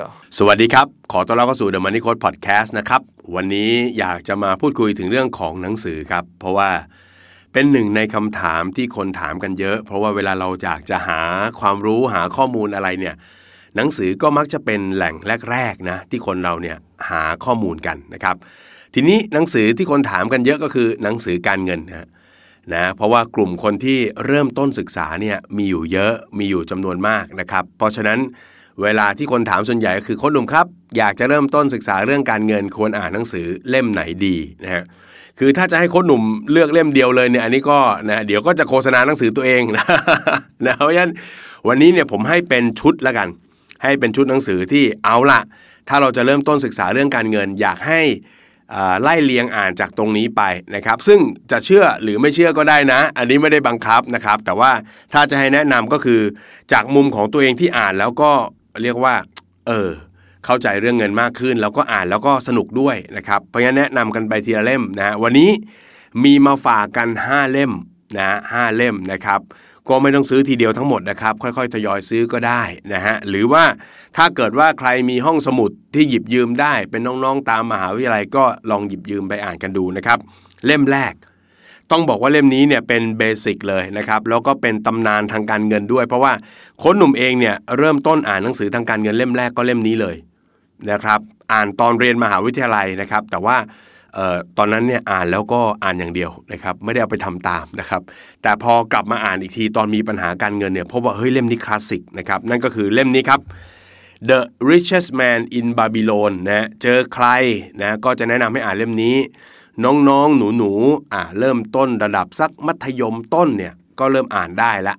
Ja. สวัสดีครับ ขอต้อนรับเข้าสู่ The Money Code Podcast นะครับ วันนี้อยากจะมาพูดคุยถึงเรื่องของหนังสือครับ เพราะว่าเป็นหนึ่งในคำถามที่คนถามกันเยอะ เพราะว่าเวลาเราอยากจะหาความรู้หาข้อมูลอะไรเนี่ย หนังสือก็มักจะเป็นแหล่งแรกๆนะที่คนเราเนี่ยหาข้อมูลกันนะครับ ทีนี้หนังสือที่คนถามกันเยอะก็คือหนังสือการเงินนะนะเพราะว่ากลุ่มคนที่เริ่มต้นศึกษาเนี่ยมีอยู่เยอะมีอยู่จำนวนมากนะครับ เพราะฉะนั้น เวลาที่คนถามส่วนใหญ่ก็คือโค้ชหนุ่มครับ อยากจะเริ่มต้นศึกษาเรื่องการเงินควรอ่านหนังสือเล่มไหนดีนะฮะคือถ้าจะให้โค้ชหนุ่มเลือกเล่มเดียวเลยเนี่ยอันนี้ก็นะเดี๋ยวก็จะโฆษณาหนังสือตัวเองนะนะเพราะฉะนั้นวันนี้เนี่ยผมให้เป็นชุดละกัน ให้เป็นชุดหนังสือที่เอาละถ้าเราจะเริ่มต้นศึกษาเรื่องการเงิน อยากให้อ่าไล่เลียงอ่านจากตรงนี้ไปนะครับ ซึ่งจะเชื่อหรือไม่เชื่อก็ได้นะ อันนี้ไม่ได้บังคับนะครับ แต่ว่าถ้าจะให้แนะนำก็คือจากมุมของตัวเองที่อ่านแล้วก็ เรียกว่า เออ เข้าใจเรื่องเงินมากขึ้น แล้วก็อ่านแล้วก็สนุกด้วยนะครับ เพราะงั้นแนะนำกันไปทีละเล่มนะฮะวันนี้มีมาฝากกัน 5 เล่มนะห้าเล่มนะครับก็ไม่ต้องซื้อทีเดียวทั้งหมดนะครับ ค่อยๆทยอยซื้อก็ได้นะฮะหรือว่าถ้าเกิดว่าใครมีห้องสมุดที่หยิบยืมได้เป็นน้องๆตามมหาวิทยาลัยก็ลองหยิบยืมไปอ่านกันดูนะครับ เล่มแรก ต้องบอกว่าเล่มนี้เนี่ยเป็นเบสิกเลยนะครับแล้วก็เป็นตำนานทางการเงินด้วย เพราะว่าโค้ชหนุ่มเองเนี่ยเริ่มต้นอ่านหนังสือทางการเงินเล่มแรกก็เล่มนี้เลยนะครับอ่านตอนเรียนมหาวิทยาลัยนะครับแต่ว่าออตอนนั้นเนี่ยอ่านแล้วก็อ่านอย่างเดียวนะครับไม่ได้เอาไปทำตามนะครับแต่พอกลับมาอ่านอีกทีตอนมีปัญหาการเงินเนี่ยพบว่าเฮ้ยเล่มนี้คลาสสิกนะครับนั่นก็คือเล่มนี้ครับ The Richest Man in Babylon นะเจอใครนะก็จะแนะนำให้อ่านเล่มนี้ น้องๆ หนูๆอ่าเริ่มต้นระดับสักมัธยมต้นเนี่ยก็เริ่มอ่านได้ละ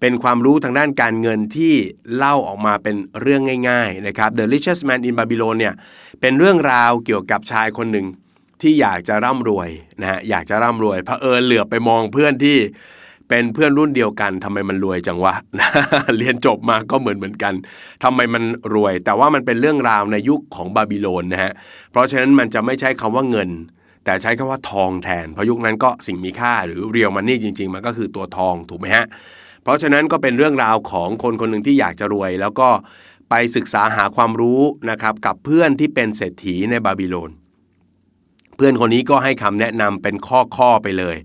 เป็นความรู้ทางด้านการเงินที่เล่าออกมาเป็นเรื่องง่ายๆนะครับ The Richest Man in Babylon เนี่ยเป็นเรื่องราวเกี่ยวกับชายคนหนึ่งที่อยากจะร่ำรวยนะฮะอยากจะร่ำรวยเผอิญเหลือบไปมองเพื่อนที่เป็นเพื่อนรุ่นเดียวกันทำไมมันรวยจังวะ เรียนจบมาก็เหมือนเหมือนกันทำไมมันรวย แต่ว่ามันเป็นเรื่องราวในยุคของบาบิโลนนะฮะเพราะฉะนั้นมันจะไม่ใช้คำว่าเงิน แต่ใช้คำว่าทองแทน เพราะยุคนั้นก็สิ่งมีค่าหรือเรียลมันนี่จริง ๆ มันก็คือตัวทองถูกไหมฮะ เพราะฉะนั้นก็เป็นเรื่องราวของคนคนหนึ่งที่อยากจะรวย แล้วก็ไปศึกษาหาความรู้นะครับกับเพื่อนที่เป็นเศรษฐีในบาบิโลน เพื่อนคนนี้ก็ให้คำแนะนำเป็นข้อๆไปเลย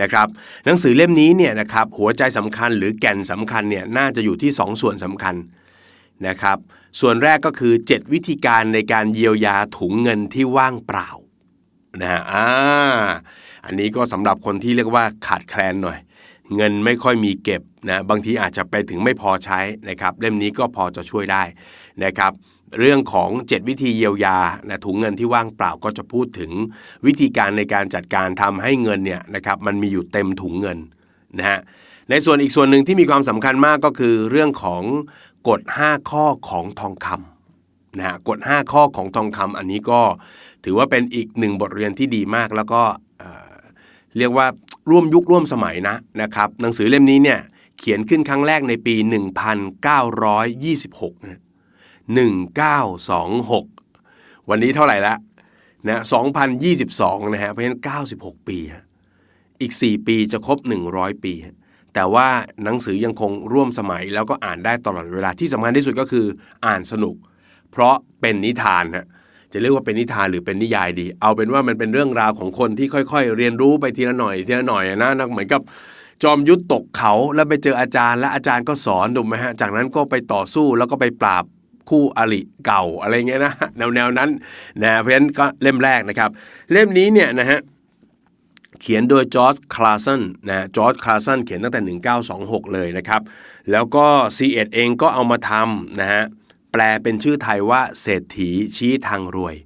นะครับหนังสือเล่มนี้เนี่ยนะครับหัวใจสำคัญหรือแก่นสำคัญเนี่ยน่าจะอยู่ที่ 2ส่วนสำคัญนะครับส่วนแรกก็คือ 7 วิธีการในการเยียวยาถุงเงินที่ว่างเปล่า นะฮะอ่าอันนี้ก็สำหรับคนที่เรียกว่าขาดแคลนหน่อย เงินไม่ค่อยมีเก็บนะบางทีอาจจะไปถึงไม่พอใช้นะครับ เล่มนี้ก็พอจะช่วยได้นะครับเรื่องของ 7 วิธีเยียวยานะถุงเงินที่ว่างเปล่าก็จะพูดถึงวิธีการในการจัดการทำให้เงินเนี่ยนะครับมันมีอยู่เต็มถุงเงินนะฮะในส่วนอีกส่วนหนึ่งที่มีความสำคัญมากก็คือเรื่องของกฎ 5 ข้อของทองคำนะฮะกฎ 5 ข้อของทองคำอันนี้ก็ ถือว่าเป็นอีกหนึ่งบทเรียนที่ดีมาก แล้วก็เเรียกว่าร่วมยุคร่วมสมัยนะนะครับ หนังสือเล่มนี้เนี่ยเขียนขึ้นครั้งแรกในปี 1926นะ1926 วันนี้เท่าไหร่ละนะ2022 นะฮะ เพราะฉะนั้น 96 ปี อีก 4 ปีจะครบ 100 ปี แต่ว่าหนังสือยังคงร่วมสมัยแล้วก็อ่านได้ตลอดเวลาที่สำคัญที่สุดก็คืออ่านสนุก เพราะเป็นนิทานฮะ จะเรียกว่าเป็นนิทานหรือเป็นนิยายดี เอาเป็นว่ามันเป็นเรื่องราวของคนที่ค่อย ๆ เรียนรู้ไปทีละหน่อยทีละหน่อยนะนะเหมือนกับจอมยุทธตกเขาแล้วไปเจออาจารย์ และอาจารย์ก็สอนถูกไหมฮะ จากนั้นก็ไปต่อสู้แล้วก็ไปปราบคู่อริเก่าอะไรเงี้ยนะแนวแนวนั้นนะเพราะฉะนั้นก็เล่มแรกนะครับ เล่มนี้เนี่ยนะฮะเขียนโดยจอร์จคลาสันนะจอร์จคลาสันเขียนตั้งแต่ 1926 เลยนะครับ แล้วก็ c ีเอ็ดเองก็เอามาทำนะฮะ แปลเป็นชื่อไทยว่าเศรษฐีชี้ทางรวย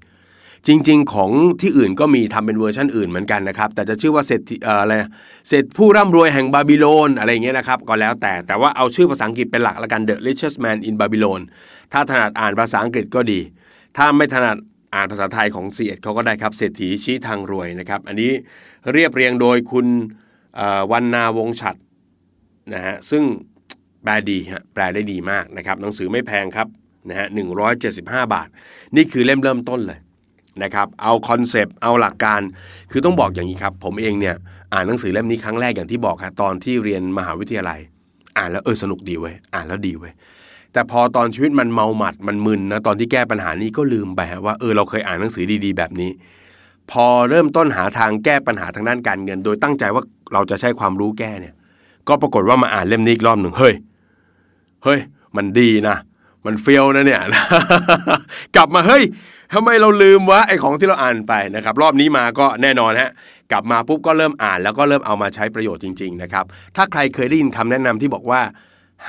จริง ๆ ของที่อื่นก็มีทำเป็นเวอร์ชันอื่นเหมือนกันนะครับ แต่จะชื่อว่าเศรษฐีอะไรเศรษฐผู้ร่ำรวยแห่งบาบิโลนอะไรเงี้ยนะครับ ก็แล้วแต่แต่ว่าเอาชื่อภาษาอังกฤษเป็นหลักละกัน The Richest Man in Babylon ถ้าถนัดอ่านภาษาอังกฤษก็ดี ถ้าไม่ถนัดอ่านภาษาไทยของซีเอ็ดเขาก็ได้ครับเศรษฐีชี้ทางรวยนะครับ อันนี้เรียบเรียงโดยคุณวันนาวงฉัดนะฮะซึ่งแปลดีฮะแปลได้ดีมากนะครับ หนังสือไม่แพงครับ นะฮะหนึ่งบาท นี่คือเล่มเริ่มต้นเลยนะครับเอา concept เอาหลักการคือต้องบอกอย่างนี้ครับ ผมเองเนี่ยอ่านหนังสือเล่มนี้ครั้งแรกอย่างที่บอกครับตอนที่เรียนมหาวิทยาลัย อ่านแล้วเออสนุกดีเว้ยอ่านแล้วดีเว้ยแต่พอตอนชีวิตมันเมาหมัดมันมึนนะตอนที่แก้ปัญหานี้ก็ลืมไปว่าเออเราเคยอ่านหนังสือดีๆ แบบนี้ พอเริ่มต้นหาทางแก้ปัญหาทางด้านการเงิน โดยตั้งใจว่าเราจะใช้ความรู้แก้เนี่ย ก็ปรากฏว่ามาอ่านเล่มนี้อีกรอบหนึ่งเฮ้ยเฮ้ย มันดีนะ มันเฟี้ยวนะเนี่ย กลับมาเฮ้ยทำไมเราลืมวะไอของที่เราอ่านไปนะครับ รอบนี้มาก็แน่นอนฮะกลับมาปุ๊บก็เริ่มอ่านแล้วก็เริ่มเอามาใช้ประโยชน์จริง ๆ นะครับ ถ้าใครเคยได้ยินคำแนะนำที่บอกว่า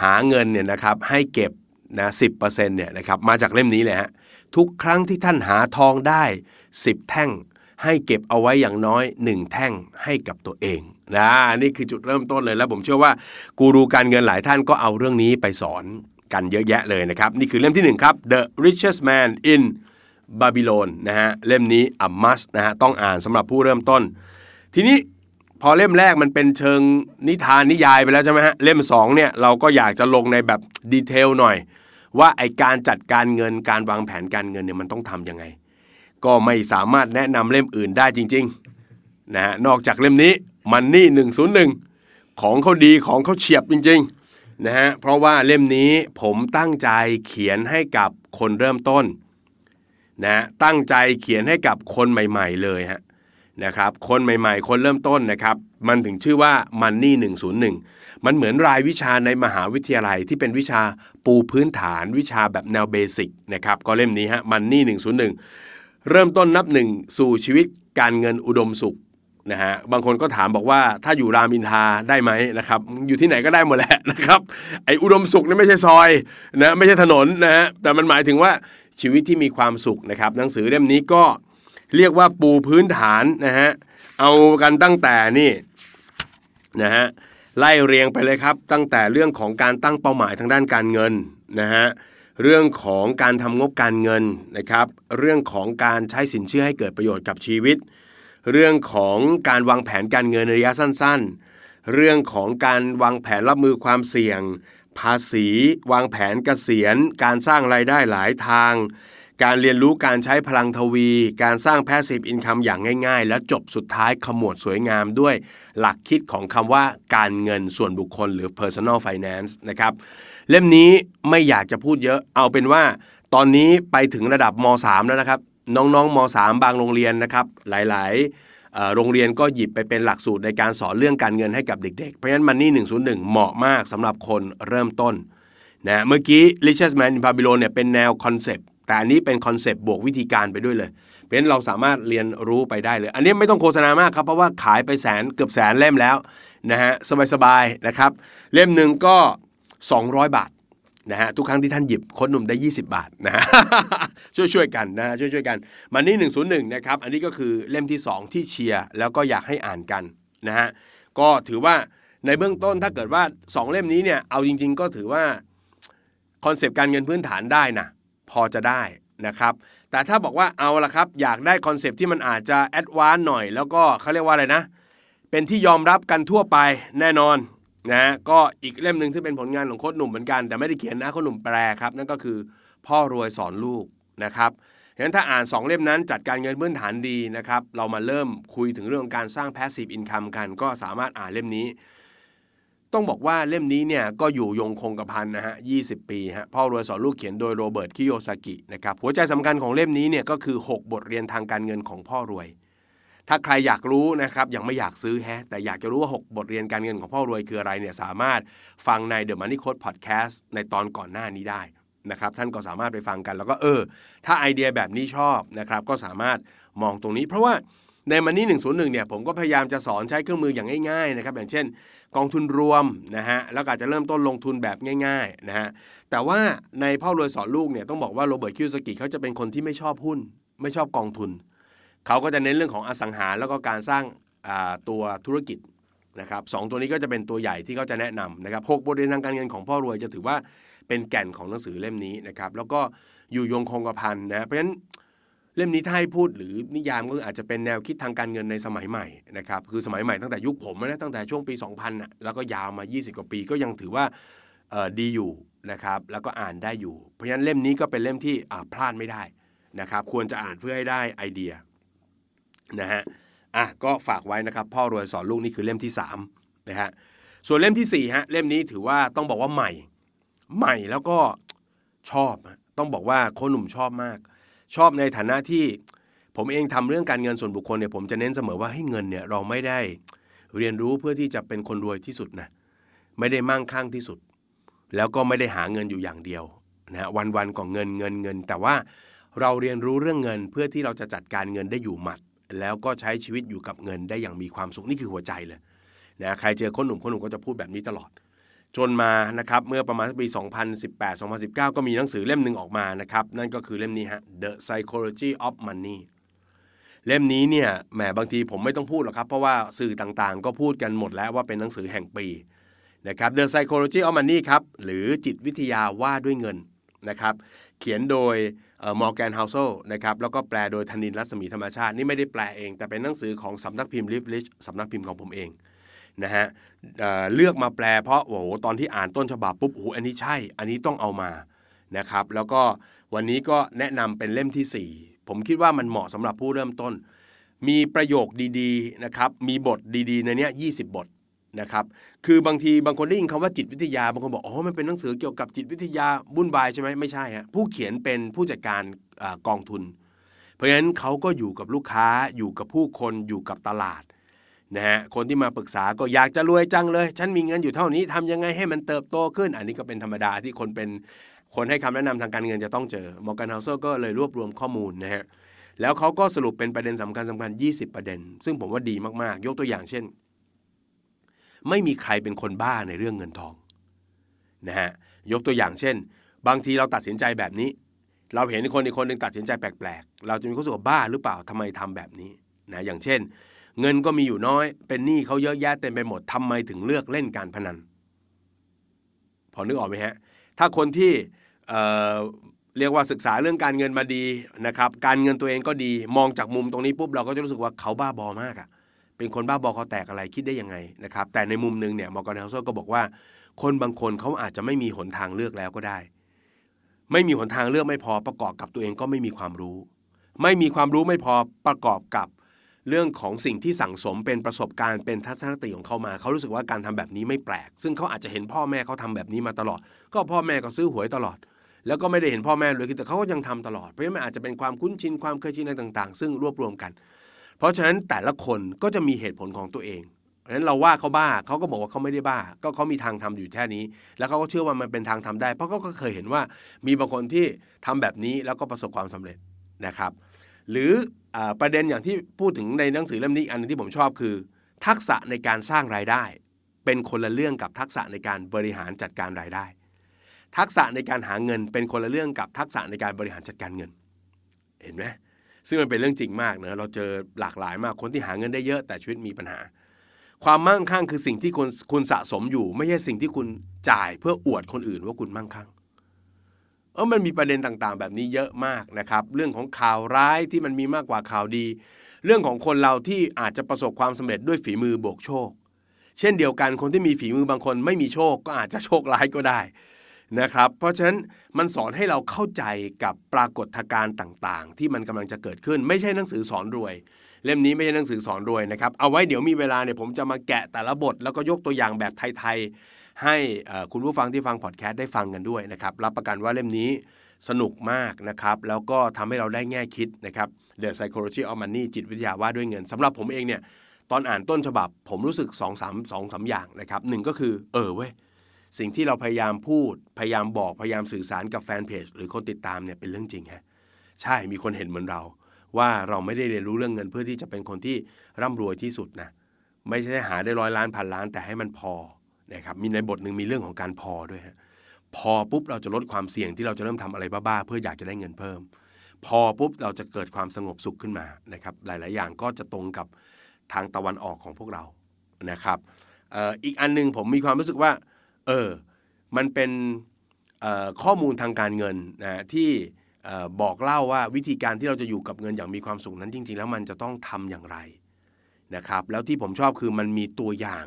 หาเงินเนี่ยนะครับให้เก็บนะสิเนี่ยนะครับมาจากเล่มนี้เลยฮะทุกครั้งที่ท่านหาทองได้ 10 แท่ง ให้เก็บเอาไว้อย่างน้อย 1 แท่งให้กับตัวเองนะนี่คือจุดเริ่มต้นเลยแล้วผมเชื่อว่ากูรูการเงินหลายท่านก็เอาเรื่องนี้ไปสอน กันเยอะแยะเลยนะครับ นี่คือเล่มที่ 1 ครับ The Richest Man in บาบิโลนนะฮะเล่มนี้อัมมัสนะฮะต้องอ่านสำหรับผู้เริ่มต้น ทีนี้พอเล่มแรกมันเป็นเชิงนิทานนิยายไปแล้วใช่ไหมฮะเล่ม2เนี่ยเราก็อยากจะลงในแบบดีเทลหน่อย ว่าไอการจัดการเงินการวางแผนการเงินเนี่ยมันต้องทำยังไง ก็ไม่สามารถแนะนำเล่มอื่นได้จริงๆนะฮะนอกจากเล่มนี้มันนี่101 ของเขาดีของเขาเฉียบจริง ๆ นะฮะเพราะว่าเล่มนี้ผมตั้งใจเขียนให้กับคนเริ่มต้นนะตั้งใจเขียนให้กับคนใหม่ ๆ เลยฮะนะครับคนใหม่ๆ คนเริ่มต้นนะครับมันถึงชื่อว่า Money 101 มันเหมือนรายวิชาในมหาวิทยาลัยที่เป็นวิชาปูพื้นฐานวิชาแบบแนวเบสิกนะครับก็เล่มนี้ฮะ Money 101 เริ่มต้นนับหนึ่งสู่ชีวิตการเงินอุดมสุข นะฮะบางคนก็ถามบอกว่าถ้าอยู่รามอินทาได้ไหมนะครับ อยู่ที่ไหนก็ได้หมดแหละนะครับ ไออุดมสุขนี่ไม่ใช่ซอยนะไม่ใช่ถนนนะฮะแต่มันหมายถึงว่าชีวิตที่มีความสุขนะครับ หนังสือเล่มนี้ก็เรียกว่าปูพื้นฐานนะฮะเอากันตั้งแต่นี่นะฮะไล่เรียงไปเลยครับ ตั้งแต่เรื่องของการตั้งเป้าหมายทางด้านการเงินนะฮะเรื่องของการทำงบการเงินนะครับ เรื่องของการใช้สินเชื่อให้เกิดประโยชน์กับชีวิต เรื่องของการวางแผนการเงินระยะสั้น ๆ เรื่องของการวางแผนรับมือความเสี่ยง ภาษี วางแผนเกษียณ การสร้างไรายได้หลายทาง การเรียนรู้การใช้พลังทวี การสร้างแพสซีฟอินคัมอย่างง่าย ๆ และจบสุดท้ายขมวดสวยงามด้วย หลักคิดของคำว่าการเงินส่วนบุคคลหรือ personal finance นะครับ เล่มนี้ไม่อยากจะพูดเยอะเอาเป็นว่า ตอนนี้ไปถึงระดับม .3 แล้วนะครับ น้องๆม .3 บางโรงเรียนนะครับหลายๆโรงเรียนก็หยิบไปเป็นหลักสูตรในการสอนเรื่องการเงินให้กับเด็กๆ เพราะฉะนั้น Money 101 เหมาะมากสำหรับคนเริ่มต้นนะเมื่อกี้ Richest Man in Babylon เนี่ยเป็นแนว concept แต่อันนี้เป็น concept บวกวิธีการไปด้วยเลย เพราะฉะนั้นเราสามารถเรียนรู้ไปได้เลย อันนี้ไม่ต้องโฆษณามากครับเพราะว่าขายไปแสนเกือบแสนเล่มแล้วนะฮะสบายๆนะครับ เล่มหนึ่งก็ 200 บาท นะฮะทุกครั้งที่ท่านหยิบโค้ชหนุ่มได้ 20 บาทนะฮะ ช่วยช่วยกันนะช่วยช่วยกัน Money 101นะครับอันนี้ก็คือเล่มที่ 2 ที่เชียร์แล้วก็อยากให้อ่านกันนะฮะก็ถือว่าในเบื้องต้นถ้าเกิดว่า 2 เล่มนี้เนี่ยเอาจริง ๆ ก็ถือว่า concept การเงินพื้นฐานได้นะพอจะได้นะครับแต่ถ้าบอกว่าเอาละครับอยากได้ concept ที่มันอาจจะ advance หน่อย แล้วก็เขาเรียกว่าอะไรนะเป็นที่ยอมรับกันทั่วไปแน่นอน นะก็อีกเล่มหนึ่งที่เป็นผลงานของโค้ดหนุ่มเหมือนกัน แต่ไม่ได้เขียนนะโค้ดหนุ่มแปลครับ นั่นก็คือพ่อรวยสอนลูกนะครับฉะนั้นถ้าอ่าน 2 เล่มนั้นจัดการเงินพื้นฐานดีนะครับ เรามาเริ่มคุยถึงเรื่องการสร้าง passive income กัน ก็สามารถอ่านเล่มนี้ ต้องบอกว่าเล่มนี้เนี่ยก็อยู่ยงคงกระพันนะฮะ 20 ปีฮะพ่อรวยสอนลูกเขียนโดยโรเบิร์ตคิโยซากินะครับหัวใจสำคัญของเล่มนี้เนี่ยก็คือ 6 บทเรียนทางการเงินของพ่อรวย ถ้าใครอยากรู้นะครับยังไม่อยากซื้อแฮะ แต่อยากจะรู้ว่า 6 บทเรียนการเงินของพ่อรวยคืออะไรเนี่ยสามารถฟังใน The Money Coach Podcast ในตอนก่อนหน้านี้ได้นะครับท่านก็สามารถไปฟังกันแล้วก็เออ ถ้าไอเดียแบบนี้ชอบนะครับก็สามารถมองตรงนี้ เพราะว่าใน Money 101เนี่ยผมก็พยายามจะสอนใช้เครื่องมืออย่างง่ายๆนะครับอย่างเช่น กองทุนรวมนะฮะแล้วก็จะเริ่มต้นลงทุนแบบง่ายๆนะฮะแต่ว่าในพ่อรวยสอนลูกเนี่ยต้องบอกว่าโรเบิร์ตคิโยซากิเขาจะเป็นคนที่ไม่ชอบหุ้น ไม่ชอบกองทุน เขาก็จะเน้นเรื่องของอสังหาแล้วก็การสร้างตัวธุรกิจนะครับสตัวนี้ก็จะเป็นตัวใหญ่ที่เขาจะแนะนำนะครับหกบทเรียนทางการเงินของพ่อรวยจะถือว่าเป็นแก่นของหนังสือเล่มนี้นะครับแล้วก็อยู่ยงคงกระพันนะเพราะฉะนั้นเล่มนี้ถ้าให้พูดหรือนิยามก็อาจจะเป็นแนวคิดทางการเงินในสมัยใหม่นะครับคือสมัยใหม่ตั้งแต่ยุคผมนะตั้งแต่ช่วงปี 2000นะแล้วก็ยาวมา 20 กว่าปีก็ยังถือว่าดีอยู่นะครับแล้วก็อ่านได้อยู่ เพราะฉะนั้นเล่มนี้ก็เป็นเล่มที่พลาดไม่ได้นะครับควรจะอ่านเพื่อให้ได้ไอเดีย นะฮะอะก็ฝากไว้นะครับพ่อรวยสอนลูกนี่คือเล่มที่3นะฮะส่วนเล่มที่4ฮะเล่มนี้ถือว่าต้องบอกว่าใหม่ ใหม่แล้วก็ชอบต้องบอกว่าคนหนุ่มชอบมาก ชอบในฐานะที่ผมเองทำเรื่องการเงินส่วนบุคคลเนี่ยผมจะเน้นเสมอว่าให้เงินเนี่ยเราไม่ได้เรียนรู้เพื่อที่จะเป็นคนรวยที่สุดนะไม่ได้มั่งคั่งที่สุด แล้วก็ไม่ได้หาเงินอยู่อย่างเดียวนะวันวันก็เงินเงินเงิน แต่ว่าเราเรียนรู้เรื่องเงินเพื่อที่เราจะจัดการเงินได้อยู่หมัด แล้วก็ใช้ชีวิตอยู่กับเงินได้อย่างมีความสุขนี่คือหัวใจเลยนะใครเจอคนหนุ่มคนหนุ่มก็จะพูดแบบนี้ตลอด จนมานะครับเมื่อประมาณปี 2018-2019 ก็มีหนังสือเล่มหนึ่งออกมานะครับนั่นก็คือเล่มนี้ฮะ The Psychology of Money เล่มนี้เนี่ยแหมบางทีผมไม่ต้องพูดหรอกครับเพราะว่าสื่อต่างๆ ก็พูดกันหมดแล้วว่าเป็นหนังสือแห่งปีนะครับ The Psychology of Money ครับหรือจิตวิทยาว่าด้วยเงินนะครับ เขียนโดยมอร์แกนเฮาโซนะครับแล้วก็แปลโดยธนินรัศมีธรรมชาติ นี่ไม่ได้แปลเอง แต่เป็นหนังสือของสำนักพิมพ์ลิฟลิชสำนักพิมพ์ของผมเองนะฮะเเลือกมาแปลเพราะโอ้โหตอนที่อ่านต้นฉบับปุ๊บโอ้โหอันนี้ใช่ อันนี้ต้องเอามานะครับแล้วก็วันนี้ก็แนะนำเป็นเล่มที่ 4 ผมคิดว่ามันเหมาะสำหรับผู้เริ่มต้น มีประโยคดีๆนะครับมีบทดีๆในนี้20 บท นะครับคือบางทีบางคนได้ยินคำว่าจิตวิทยาบางคนบอกอ๋อมันเป็นหนังสือเกี่ยวกับจิตวิทยาบุ่นบายใช่ไหมไม่ใช่ฮะผู้เขียนเป็นผู้จัดการอกองทุน เพราะฉะนั้นเขาก็อยู่กับลูกค้าอยู่กับผู้คนอยู่กับตลาดนะฮะคนที่มาปรึกษาก็อยากจะรวยจังเลย ฉันมีเงินอยู่เท่านี้ทำยังไงให้มันเติบโตขึ้น อันนี้ก็เป็นธรรมดาที่คนเป็นคนให้คำแนะนำทางการเงินจะต้องเจอมอร์แกนเฮาเซอร์ก็เลยรวบรวมข้อมูลนะฮะแล้วเขาก็สรุปเป็นประเด็นสำคัญสำคัญ 20 ประเด็น ซึ่งผมว่าดีมากๆ ยกตัวอย่างเช่น ไม่มีใครเป็นคนบ้าในเรื่องเงินทองนะฮะยกตัวอย่างเช่น บางทีเราตัดสินใจแบบนี้ เราเห็นคนอีกคนหนึ่งตัดสินใจแปลกๆ เราจะมีความรู้สึกบ้าหรือเปล่าทำไมทำแบบนี้นะอย่างเช่น เงินก็มีอยู่น้อย เป็นหนี้เขาเยอะแยะเต็มไปหมดทำไมถึงเลือกเล่นการพนัน พอนึกออกไหมฮะถ้าคนที่เเรียกว่าศึกษาเรื่องการเงินมาดีนะครับการเงินตัวเองก็ดีมองจากมุมตรงนี้ปุ๊บเราก็จะรู้สึกว่าเขาบ้าบอมากอะ เป็นคนบ้าบอคอแตกอะไรคิดได้ยังไงนะครับแต่ในมุมหนึ่งเนี่ยมอร์กนเฮลโซก็บอกว่า คนบางคนเขาอาจจะไม่มีหนทางเลือกแล้วก็ได้ ไม่มีหนทางเลือกไม่พอประกอบกับตัวเองก็ไม่มีความรู้ ไม่มีความรู้ไม่พอประกอบกับเรื่องของสิ่งที่สั่งสมเป็นประสบการณ์เป็นทัศนคติของเขามา เขารู้สึกว่าการทำแบบนี้ไม่แปลก ซึ่งเขาอาจจะเห็นพ่อแม่เขาทำแบบนี้มาตลอด ก็พ่อแม่ก็ซื้อหวยตลอด แล้วก็ไม่ได้เห็นพ่อแม่เลยแต่เขาก็ยังทำตลอด เพราะฉะนั้นอาจจะเป็นความคุ้นชินความเคยชินอะไรต่าง ๆ ซึ่งรวบรวมกัน เพราะฉะนั้นแต่ละคนก็จะมีเหตุผลของตัวเองเพราะฉะนั้นเราว่าเขาบ้าเขาก็บอกว่าเขาไม่ได้บ้า ก็เขามีทางทำอยู่แค่นี้ แล้วเขาก็เชื่อว่ามันเป็นทางทำได้ เพราะเขาก็เคยเห็นว่ามีบางคนที่ทำแบบนี้แล้วก็ประสบความสำเร็จนะครับ หรืออประเด็นอย่างที่พูดถึงในหนังสือเล่มนี้อันนึงที่ผมชอบคือ ทักษะในการสร้างรายได้ เป็นคนละเรื่องกับทักษะในการบริหารจัดการรายได้ ทักษะในการหาเงินเป็นคนละเรื่องกับทักษะในการบริหารจัดการเงิน เห็นไหม ซึ่งมันเป็นเรื่องจริงมากนะเราเจอหลากหลายมากคนที่หาเงินได้เยอะแต่ชีวิตมีปัญหา ความมั่งคั่งคือสิ่งที่คุณคุณสะสมอยู่ ไม่ใช่สิ่งที่คุณจ่ายเพื่ออวดคนอื่นว่าคุณมั่งคั่งเออมันมีประเด็นต่างๆ แบบนี้เยอะมากนะครับ เรื่องของข่าวร้ายที่มันมีมากกว่าข่าวดี เรื่องของคนเราที่อาจจะประสบความสำเร็จด้วยฝีมือบวกโชค เช่นเดียวกันคนที่มีฝีมือบางคนไม่มีโชคก็อาจจะโชคร้ายก็ได้ นะครับ เพราะฉะนั้นมันสอนให้เราเข้าใจกับปรากฏการณ์ต่างๆ ที่มันกำลังจะเกิดขึ้น ไม่ใช่หนังสือสอนรวย เล่มนี้ไม่ใช่หนังสือสอนรวยนะครับ เอาไว้เดี๋ยวมีเวลาเนี่ยผมจะมาแกะแต่ละบท แล้วก็ยกตัวอย่างแบบไทยๆให้คุณผู้ฟังที่ฟังพอดแคสต์ได้ฟังกันด้วยนะครับ รับประกันว่าเล่มนี้สนุกมากนะครับ แล้วก็ทำให้เราได้แง่คิดนะครับ The Psychology of Money จิตวิทยาว่าด้วยเงินสำหรับผมเองเนี่ยตอนอ่านต้นฉบับผมรู้สึก2 3 2 3อย่างนะครับหก็คือเออเว้ย สิ่งที่เราพยายามพูด พยายามบอก พยายามสื่อสารกับแฟนเพจหรือคนติดตามเนี่ยเป็นเรื่องจริงฮะใช่มีคนเห็นเหมือนเรา ว่าเราไม่ได้เรียนรู้เรื่องเงินเพื่อที่จะเป็นคนที่ร่ำรวยที่สุดนะไม่ใช่หาได้ร้อยล้านพันล้านแต่ให้มันพอนะครับมีในบทหนึ่งมีเรื่องของการพอด้วยฮะพอปุ๊บเราจะลดความเสี่ยงที่เราจะเริ่มทำอะไรบ้าๆเพื่ออยากจะได้เงินเพิ่ม พอปุ๊บเราจะเกิดความสงบสุขขึ้นมานะครับหลายๆ อย่างก็จะตรงกับทางตะวันออกของพวกเรานะครับอีกอันนึงผมมีความรู้สึกว่า เออมันเป็นข้อมูลทางการเงินนะที่บอกเล่าว่าวิธีการที่เราจะอยู่กับเงินอย่างมีความสุขนั้นจริง ๆ แล้วมันจะต้องทำอย่างไรนะครับ แล้วที่ผมชอบคือมันมีตัวอย่าง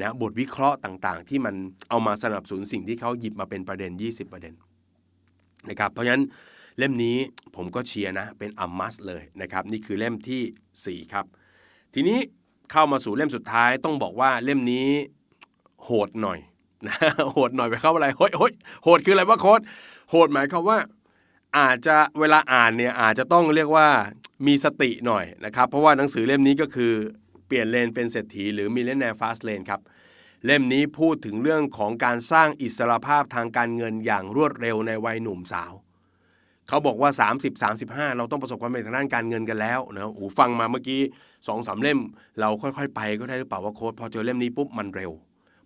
นะบทวิเคราะห์ต่างๆ ที่มันเอามาสนับสนุนสิ่งที่เขาหยิบมาเป็นประเด็น 20 ประเด็นนะครับเพราะฉะนั้นเล่มนี้ผมก็เชียร์นะเป็นอัมมัสเลยนะครับนี่คือเล่มที่ 4 ครับ ทีนี้เข้ามาสู่เล่มสุดท้ายต้องบอกว่าเล่มนี้โหดหน่อย นะโหดหน่อยไปเข้าอะไรโหดโหดโหดคืออะไรวะโค้ดโหดหมายความว่า อาจจะเวลาอ่านเนี่ยอาจจะต้องเรียกว่ามีสติหน่อยนะครับ เพราะว่าหนังสือเล่มนี้ก็คือเปลี่ยนเลนเป็นเศรษฐีหรือมีเลนแนฟาสเลนครับเล่มนี้พูดถึงเรื่องของการสร้างอิสรภาพทางการเงินอย่างรวดเร็วในวัยหนุ่มสาว เขาบอกว่า 30 35 เราต้องประสบความสำเร็จทางด้านการเงินกันแล้วนะโอ้ฟังมาเมื่อกี้สองสามเล่ม เราค่อยๆ ไปก็ได้หรือเปล่าว่าโค้ดพอเจอเล่มนี้ปุ๊บมันเร็ว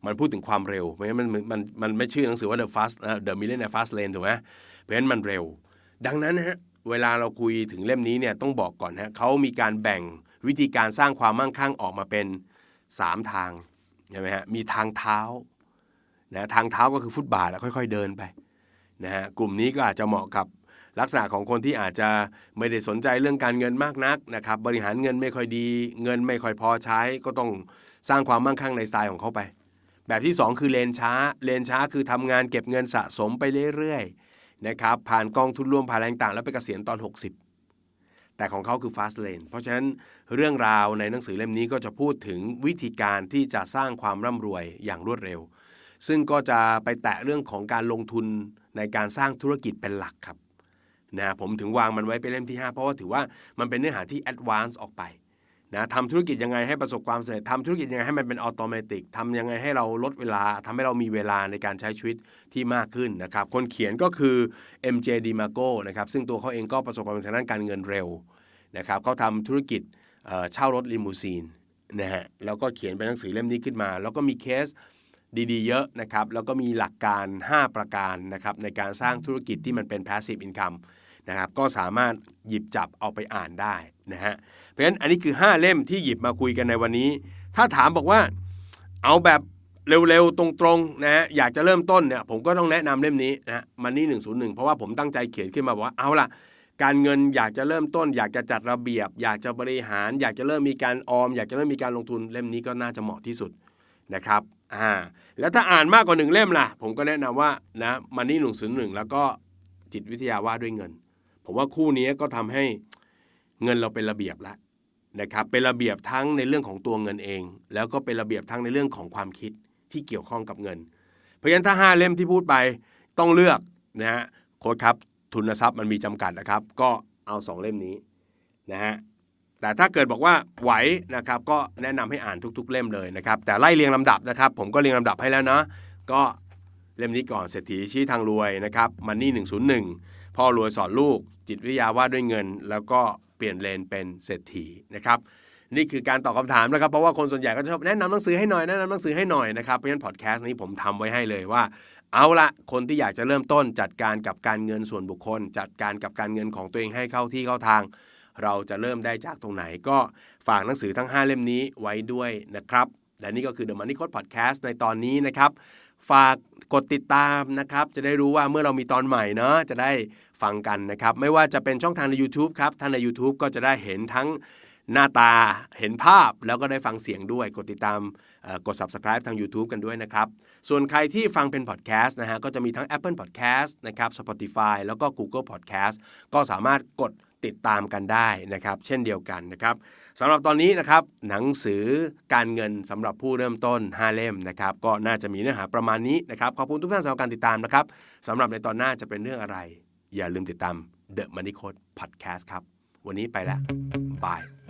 มันพูดถึงความเร็วไม่งั้นมันมันมันไม่ชื่อหนังสือว่า the fast uh, the millionaire fast lane ถูกไหมเพราะฉะนั้นมันเร็ว ดังนั้นนะฮะเวลาเราคุยถึงเล่มนี้เนี่ยต้องบอกก่อนฮะเขามีการแบ่งวิธีการสร้างความมั่งคั่งออกมาเป็น 3 ทางใช่ไหมฮะมีทางเท้านะทางเท้าก็คือฟุตบาทแล้วค่อย ๆเดินไปนะฮะกลุ่มนี้ก็อาจจะเหมาะกับลักษณะของคนที่อาจจะไม่ได้สนใจเรื่องการเงินมากนักนะครับบริหารเงินไม่ค่อยดี เงินไม่ค่อยพอใช้ก็ต้องสร้างความมั่งคั่งในสไตล์ของเขาไป แบบที่ 2 คือเลนช้า เลนช้าคือทำงานเก็บเงินสะสมไปเรื่อยๆนะครับผ่านกองทุนรวมผ่านอะไรต่างแล้วไปเกษียณตอน 60 แต่ของเขาคือ fast lane เพราะฉะนั้นเรื่องราวในหนังสือเล่มนี้ก็จะพูดถึงวิธีการที่จะสร้างความร่ำรวยอย่างรวดเร็ว ซึ่งก็จะไปแตะเรื่องของการลงทุนในการสร้างธุรกิจเป็นหลักครับนะผมถึงวางมันไว้เป็นเล่มที่ 5 เพราะว่าถือว่ามันเป็นเนื้อหาที่ advance ออกไป นะทำธุรกิจยังไงให้ประสบความสำเร็จทำธุรกิจยังไงให้มันเป็น automatic ทำยังไงให้เราลดเวลาทำให้เรามีเวลาในการใช้ชีวิตที่มากขึ้นนะครับ คนเขียนก็คือ MJ DeMarco นะครับซึ่งตัวเขาเองก็ประสบความสำเร็จทางด้านการเงินเร็วนะครับเขาทำธุรกิจเช่ารถลิมูซีนนะฮะแล้วก็เขียนเป็นหนังสือเล่มนี้ขึ้นมา แล้วก็มีเคสดีๆ เยอะนะครับ แล้วก็มีหลักการ 5 ประการนะครับในการสร้างธุรกิจที่มันเป็น passive income นะครับก็สามารถหยิบจับเอาไปอ่านได้นะฮะเพราะฉะนั้นอันนี้คือ 5 เล่มที่หยิบมาคุยกันในวันนี้ ถ้าถามบอกว่าเอาแบบเร็วๆ ตรงๆนะฮะอยากจะเริ่มต้นเนี่ยผมก็ต้องแนะนำเล่มนี้นะมันนี่หนึ่งศูนย์หนึ่งเพราะว่าผมตั้งใจเขียนขึ้นมาบอกว่าเอาล่ะ การเงินอยากจะเริ่มต้น อยากจะจัดระเบียบ อยากจะบริหาร อยากจะเริ่มมีการออม อยากจะเริ่มมีการลงทุนเล่มนี้ก็น่าจะเหมาะที่สุดนะครับอ่าแล้วถ้าอ่านมากกว่าหนึ่งเล่มล่ะ ผมก็แนะนำว่านะมันนี่หนึ่งศูนย์หนึ่งแล้วก็จิตวิทยาว่าด้วยเงิน ผมว่าคู่นี้ก็ทำให้เงินเราเป็นระเบียบล้วนะครับเป็นระเบียบทั้งในเรื่องของตัวเงินเอง แล้วก็เป็นระเบียบทั้งในเรื่องของความคิดที่เกี่ยวข้องกับเงิน เพราะฉะนั้นถ้า 5 เล่มที่พูดไปต้องเลือกนะฮะโค้ดครับทุนทรัพย์มันมีจำกัดนะครับ ก็เอา 2 เล่มนี้นะฮะแต่ถ้าเกิดบอกว่าไหวนะครับก็แนะนำให้อ่านทุก ๆ เล่มเลยนะครับแต่ไล่เรียงลำดับนะครับ ผมก็เรียงลำดับให้แล้วนะก็ เล่มนี้ก่อนเศรษฐีชี้ทางรวยนะครับมันนี่101 พ่อรวยสอนลูก จิตวิทยาว่าด้วยเงิน แล้วก็เปลี่ยนเลนเป็นเศรษฐีนะครับนี่คือการตอบคาถามนะครับเพราะว่าคนส่วนใหญ่ก็ชอบแนะนำหนังสือให้หน่อยแนะนำหนังสือให้หน่อยนะครับเพราะฉะนั้นพอดแคสต์นี้ผมทำไว้ให้เลยว่า เอาละคนที่อยากจะเริ่มต้นจัดการกับการเงินส่วนบุคคล จัดการกับการเงินของตัวเองให้เข้าที่เข้าทาง เราจะเริ่มได้จากตรงไหนก็ฝากหนังสือทั้ง 5 เล่มนี้ไว้ด้วยนะครับและนี่ก็คือ The Money Code Podcast ในตอนนี้นะครับ ฝากกดติดตามนะครับ จะได้รู้ว่าเมื่อเรามีตอนใหม่เนาะจะได้ฟังกันนะครับ ไม่ว่าจะเป็นช่องทางใน YouTube ครับท่านใน YouTube ก็จะได้เห็นทั้งหน้าตาเห็นภาพแล้วก็ได้ฟังเสียงด้วย กดติดตามกด subscribe ทาง YouTube กันด้วยนะครับ ส่วนใครที่ฟังเป็น podcast นะฮะก็จะมีทั้ง Apple Podcast นะครับ Spotify แล้วก็ Google Podcast ก็สามารถกด ติดตามกันได้นะครับ เช่นเดียวกันนะครับสำหรับตอนนี้นะครับหนังสือการเงินสำหรับผู้เริ่มต้น 5 เล่มนะครับก็น่าจะมีเนื้อหาประมาณนี้นะครับขอบคุณทุกท่านสำหรับการติดตามนะครับสำหรับในตอนหน้าจะเป็นเรื่องอะไร อย่าลืมติดตาม The Money Code Podcast ครับ วันนี้ไปแล้วบาย